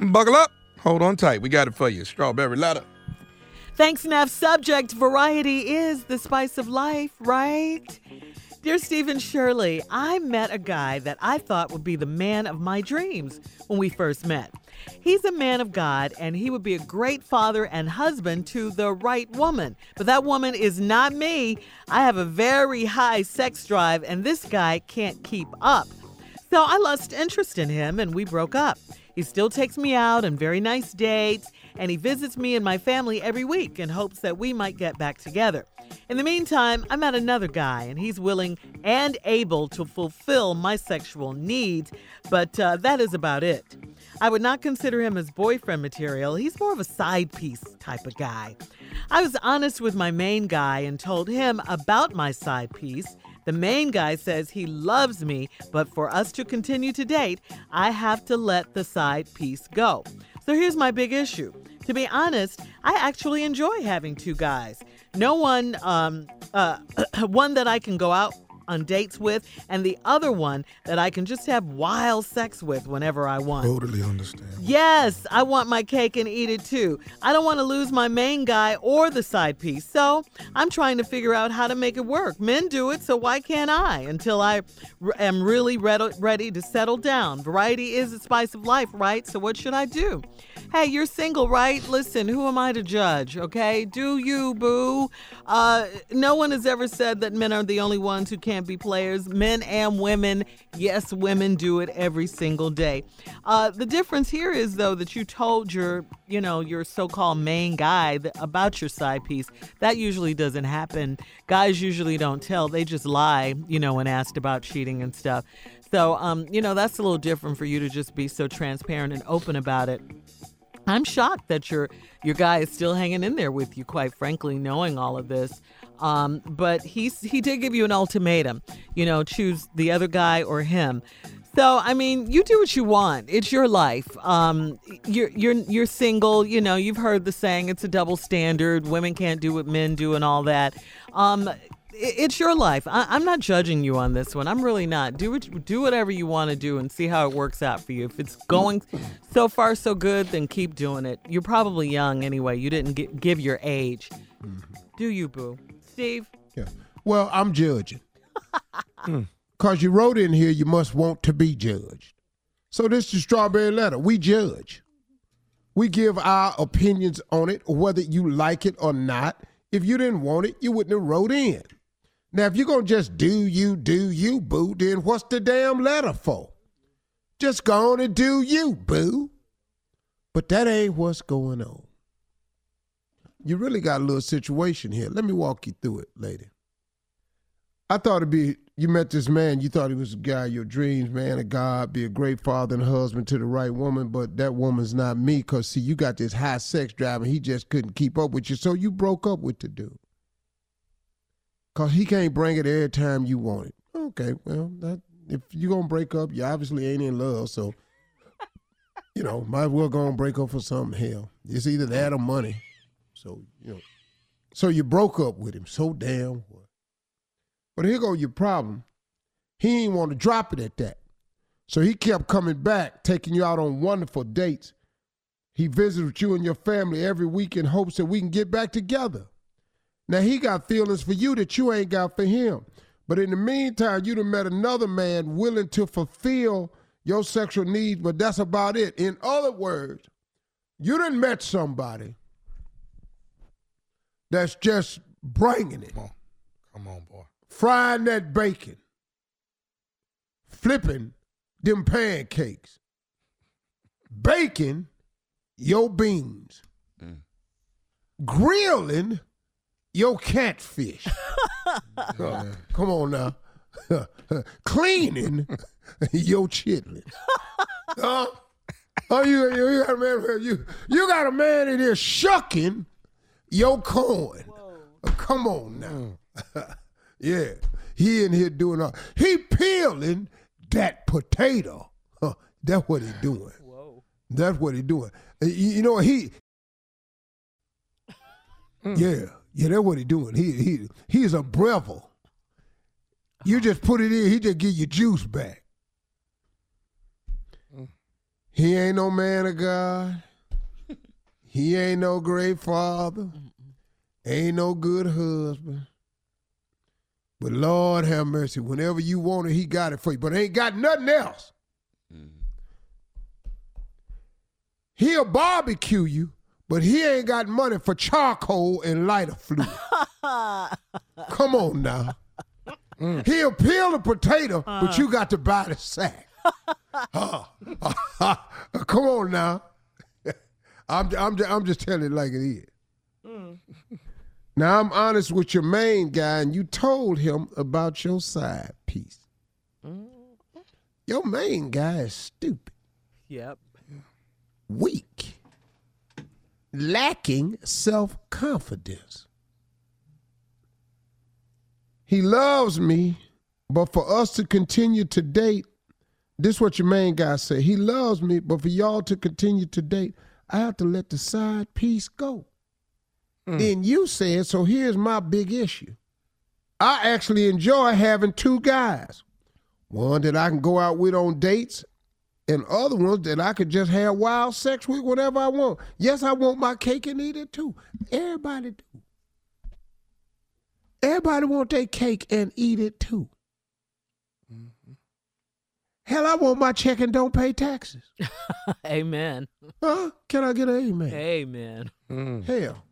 Buckle up. Hold on tight. We got it for you. Strawberry letter. Thanks, Neff. Subject variety is the spice of life, right? Dear Steve and Shirley, I met a guy that I thought would be the man of my dreams when we first met. He's a man of God and he would be a great father and husband to the right woman. But that woman is not me. I have a very high sex drive and this guy can't keep up. So I lost interest in him and we broke up. He still takes me out on very nice dates and he visits me and my family every week in hopes that we might get back together. In the meantime, I met another guy, and he's willing and able to fulfill my sexual needs, but uh, that is about it. I would not consider him as boyfriend material. He's more of a side piece type of guy. I was honest with my main guy and told him about my side piece. The main guy says he loves me, but for us to continue to date, I have to let the side piece go. So here's my big issue. To be honest, I actually enjoy having two guys. No one, um, uh, one that I can go out on dates with, and the other one that I can just have wild sex with whenever I want. Totally understand. Yes, I want my cake and eat it too. I don't want to lose my main guy or the side piece. So I'm trying to figure out how to make it work. Men do it, so why can't I? Until I r- am really ready, ready to settle down. Variety is the spice of life, right? So what should I do? Hey, you're single, right? Listen, who am I to judge, okay? Do you, boo? Uh, no one has ever said that men are the only ones who can't be players. Men and women, yes, women do it every single day. Uh, the difference here is, though, that you told your, you know, your so-called main guy about your side piece. That usually doesn't happen. Guys usually don't tell; they just lie, you know, when asked about cheating and stuff. So, um, you know, that's a little different for you to just be so transparent and open about it. I'm shocked that your your guy is still hanging in there with you, quite frankly, knowing all of this. Um, but he's he did give you an ultimatum, you know, choose the other guy or him. So I mean, you do what you want. It's your life. Um, you're you're you're single. You know, you've heard the saying, "It's a double standard. Women can't do what men do," and all that. Um, it's your life. I, I'm not judging you on this one. I'm really not. Do what, do whatever you want to do and see how it works out for you. If it's going so far so good, then keep doing it. You're probably young anyway. You didn't gi- give your age. Do you, boo? Steve? Yeah. Well, I'm judging. Because you wrote in here, you must want to be judged. So this is Strawberry Letter. We judge. We give our opinions on it, whether you like it or not. If you didn't want it, you wouldn't have wrote in. Now, if you're going to just do you, do you, boo, then what's the damn letter for? Just go on and do you, boo. But that ain't what's going on. You really got a little situation here. Let me walk you through it, lady. I thought it'd be you met this man, you thought he was the guy of your dreams, man of God, be a great father and husband to the right woman, but that woman's not me because see, you got this high sex drive and he just couldn't keep up with you, so you broke up with the dude. Cause he can't bring it every time you want it. Okay, well, that if you're gonna break up, you obviously ain't in love, so you know, might as well go and break up for something. Hell, it's either that or money. So you know, so you broke up with him. So damn what? But here go your problem. He ain't want to drop it at that. So he kept coming back, taking you out on wonderful dates. He visited with you and your family every week in hopes that we can get back together. Now he got feelings for you that you ain't got for him. But in the meantime, you done met another man willing to fulfill your sexual needs, but that's about it. In other words, you done met somebody that's just bringing it. Come on. Come on, boy. Frying that bacon. Flipping them pancakes. Baking your beans. Grilling your catfish. Uh, come on now. Cleaning your chitlins. Huh? Oh, you, you, you got a man, you, you got a man in here shucking your corn. Uh, Come on now. yeah. He in here doing all he peeling that potato. Huh, that's what he doing. That's what he doing. Uh, You, you know what he Yeah, yeah, that's what he doing. He he he's a Breville. You just put it in, he just give you juice back. He ain't no man of God. He ain't no great father. Ain't no good husband. But Lord have mercy, whenever you want it, he got it for you. But ain't got nothing else. Mm. He'll barbecue you, but he ain't got money for charcoal and lighter fluid. Come on now. Mm. He'll peel a potato, but uh. you got to buy the sack. Uh, uh, come on now. I'm, I'm, I'm just telling it like it is. Mm. Now I'm honest with your main guy, and you told him about your side piece. Mm-hmm. Your main guy is stupid, Yep. weak, lacking self confidence. He loves me, but for us to continue to date, this is what your main guy said. He loves me, but for y'all to continue to date, I have to let the side piece go. Hmm. Then you said, so here's my big issue. I actually enjoy having two guys. One that I can go out with on dates, and other ones that I could just have wild sex with whenever I want. Yes, I want my cake and eat it too. Everybody do. Everybody want their cake and eat it too. Hell, I want my check and don't pay taxes. Amen. Huh? Can I get an amen? Amen. Hell,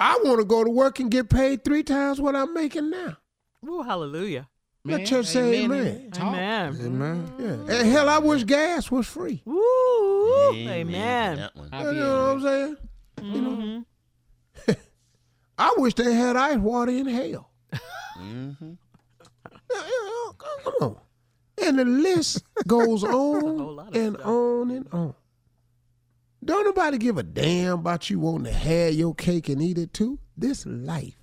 I want to go to work and get paid three times what I'm making now. Ooh, hallelujah. Let church say amen. Amen. Amen. Yeah. And hell, I wish gas was free. Woo. Amen. That one. You know what I'm saying? You know? I wish they had ice water in hell. Mm-hmm. Yeah, yeah, Come on. And the list goes on and stuff. on and on. Don't nobody give a damn about you wanting to have your cake and eat it too. This life.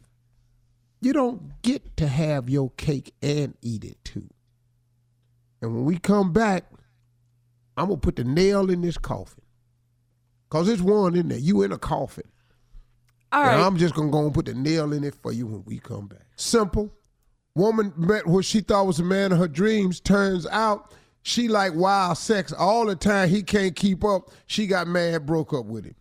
You don't get to have your cake and eat it too. And when we come back, I'm gonna put the nail in this coffin. Cause it's one in there. You in a coffin. All And right. I'm just gonna go and put the nail in it for you when we come back. Simple. Woman met what she thought was a man of her dreams. Turns out she like wild sex all the time. He can't keep up. She got mad, broke up with him.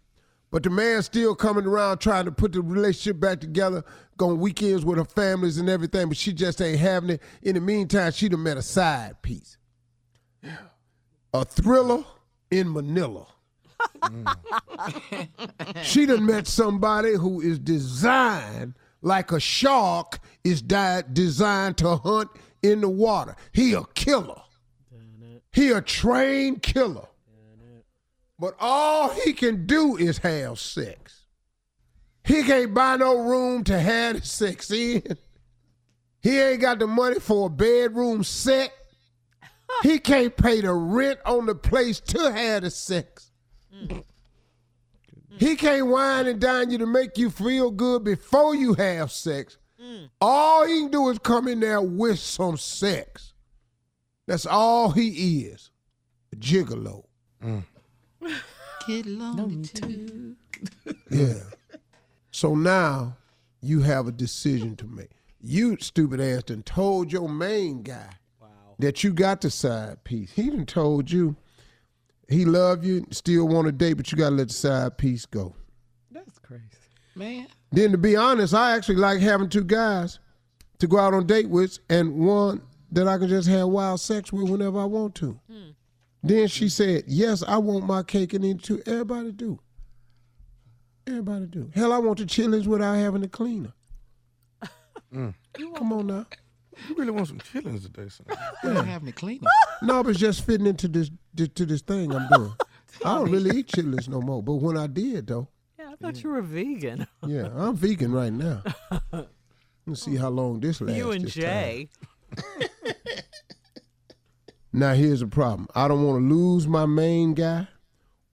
But the man still coming around trying to put the relationship back together, going weekends with her families and everything, but she just ain't having it. In the meantime, she done met a side piece. A thriller in Manila. she done met somebody who is designed like a shark is designed to hunt in the water. He a killer. He a trained killer. But all he can do is have sex. He can't buy no room to have sex in. He ain't got the money for a bedroom set. He can't pay the rent on the place to have the sex. Mm. He can't wine and dine you to make you feel good before you have sex. Mm. All he can do is come in there with some sex. That's all he is. A gigolo. Mm. Get lonely too. Yeah. so now you have a decision to make. You stupid ass done told your main guy that you got the side piece. He done told you he love you, still want a date, but you gotta let the side piece go. That's crazy. Man. Then to be honest, I actually like having two guys to go out on date with and one that I can just have wild sex with whenever I want to. Hmm. Then she said, Yes, I want my cake and eat it too. Everybody do. Everybody do. Hell, I want the chitlins without having to clean her. Come on now. You really want some chitlins today, son? We don't have any cleaning. No, but it's just fitting into this to this thing I'm doing. I don't really eat chitlins no more. But when I did though, Yeah, I thought you were vegan. yeah, I'm vegan right now. Let's see how long this lasts. you and this time. Jay. Now here's the problem. I don't want to lose my main guy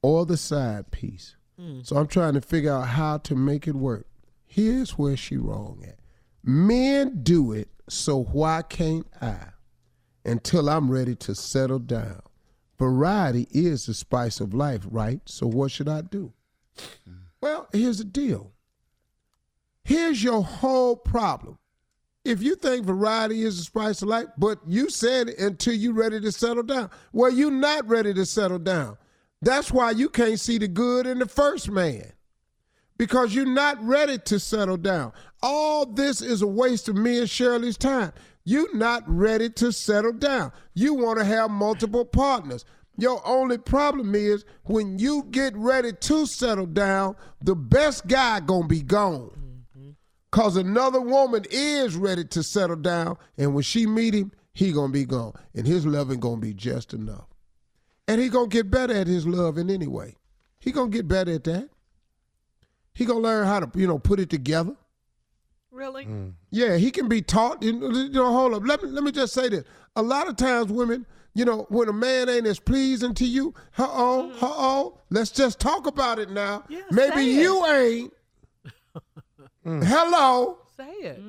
or the side piece. Hmm. So I'm trying to figure out how to make it work. Here's where she wrong at. Men do it, so why can't I? Until I'm ready to settle down. Variety is the spice of life, right? So what should I do? Well, here's the deal. Here's your whole problem. if you think variety is the spice of life, but you said it until you're ready to settle down. Well, you're not ready to settle down. That's why you can't see the good in the first man. Because you're not ready to settle down. All this is a waste of me and Shirley's time. You're not ready to settle down. You want to have multiple partners. Your only problem is when you get ready to settle down, the best guy gonna be gone. Cause another woman is ready to settle down, and when she meet him, he gonna be gone, and his loving gonna be just enough. And he gonna get better at his loving anyway. He gonna get better at that. He gonna learn how to, you know, put it together. Really? Yeah, he can be taught. You know, hold up. Let me let me just say this. A lot of times, women, you know, when a man ain't as pleasing to you, uh oh, uh oh, let's just talk about it now. Yeah, Maybe say you ain't. Hello. Say it.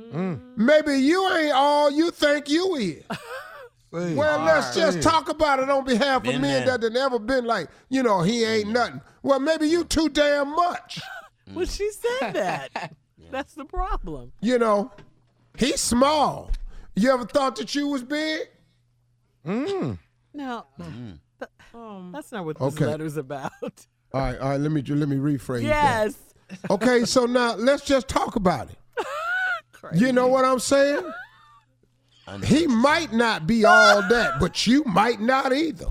Maybe you ain't all you think you is. Say it. Well, let's just Say talk about it on behalf of Been men that have never been like, you know, he ain't nothing. Well, maybe you too damn much. Mm. Well, she said that. That's the problem. You know, he's small. You ever thought that you was big? Mm. No, mm. th- um, that's not what this Okay. letter's about. All right, all right. Let me let me rephrase that. yes. Okay, so now let's just talk about it. You know what I'm saying? He might not be all that, but you might not either.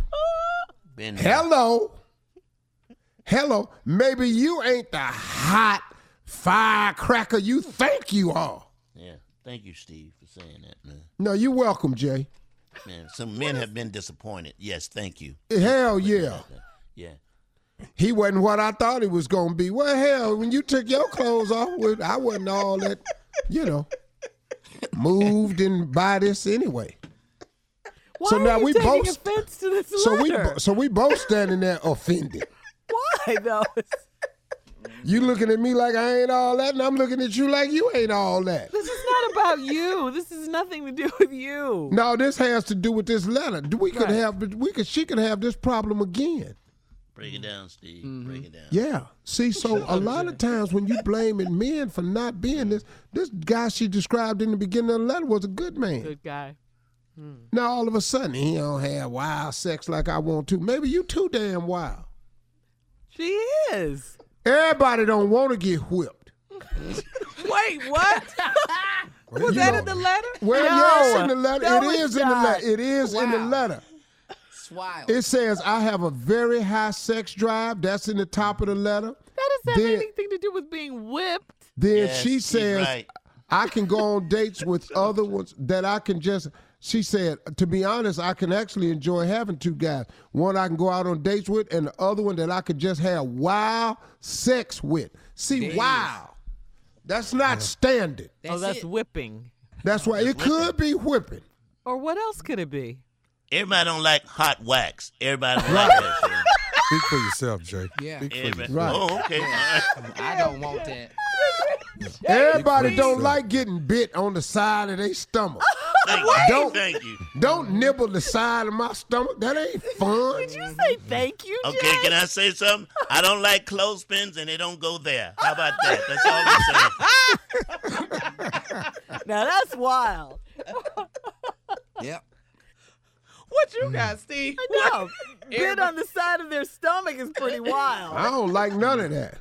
Been there. Hello. Hello. Maybe you ain't the hot firecracker you think you are. Yeah. Thank you, Steve, for saying that, man. No, you're welcome, Jay. Man, some men have been disappointed. Yes, thank you. Hell yeah. Yeah. He wasn't what I thought he was gonna be. Well, hell, when you took your clothes off, well, I wasn't all that, you know, moved and by this anyway. Why So are now you we both- to this So we, letter? bo- so we both standing there offended. Why though? You looking at me like I ain't all that, and I'm looking at you like you ain't all that. This is not about you. This is nothing to do with you. No, this has to do with this letter. We could Right. have, we could, she could have this problem again. Break it down, Steve. Mm-hmm. Break it down. Yeah. See, so a lot of times when you blaming men for not being this, this guy she described in the beginning of the letter was a good man. Good guy. Now all of a sudden he don't have wild sex like I want to. Maybe you too damn wild. She is. Everybody don't want to get whipped. Wait, what? Was You that know- in the letter? Well, no. yes, in the letter. No, it's is in the letter. It is in the Wow. letter. Swile. It says I have a very high sex drive. That's in the top of the letter. That doesn't have anything to do with being whipped. Then Yes, she says right. I can go on dates with other ones that I can just. She said, to be honest, I can actually enjoy having two guys. One I can go out on dates with, and the other one that I could just have wild sex with. See, wow, that's not standard. oh, that's whipping. That's why it could be whipping. Or what else could it be? Everybody don't like hot wax. Everybody don't like that shit. Speak for yourself, Jay. Yeah. Speak for yourself. Oh, right. Oh, okay. All right. I don't want that. Everybody don't like getting bit on the side of their stomach. Thank you. Don't- Thank you. Don't nibble the side of my stomach. That ain't fun. Did you say thank you, Okay, Jay? can I say something? I don't like clothespins and they don't go there. How about that? That's all I'm saying. Now that's wild. Yep. What you mm. got, Steve? No, bit on the side of their stomach is pretty wild. I don't like none of that.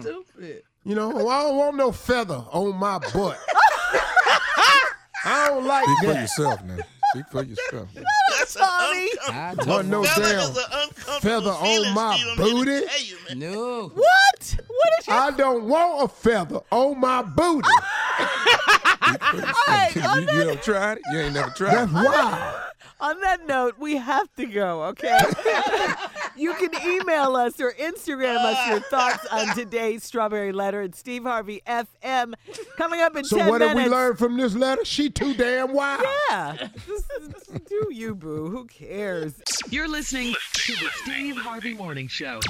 Stupid. You know, I don't want no feather on my butt. I don't like Speak for yourself now. Speak for yourself. That's an funny. uncomfortable. I Wasn't no feather damn is an uncomfortable feather on my Steve. I'm here to booty. you. No. What? What did I don't want a feather on my booty. say? you, On you that, ever tried it? You ain't never tried That's it. wild. on that note, we have to go, okay? you can email us or Instagram us your thoughts on today's Strawberry Letter at Steve Harvey FM. Coming up in So 10 what minutes. did we learn from this letter? She too damn wild. Yeah. This is, this do you, boo. Who cares? You're listening to the Steve Harvey Morning Show.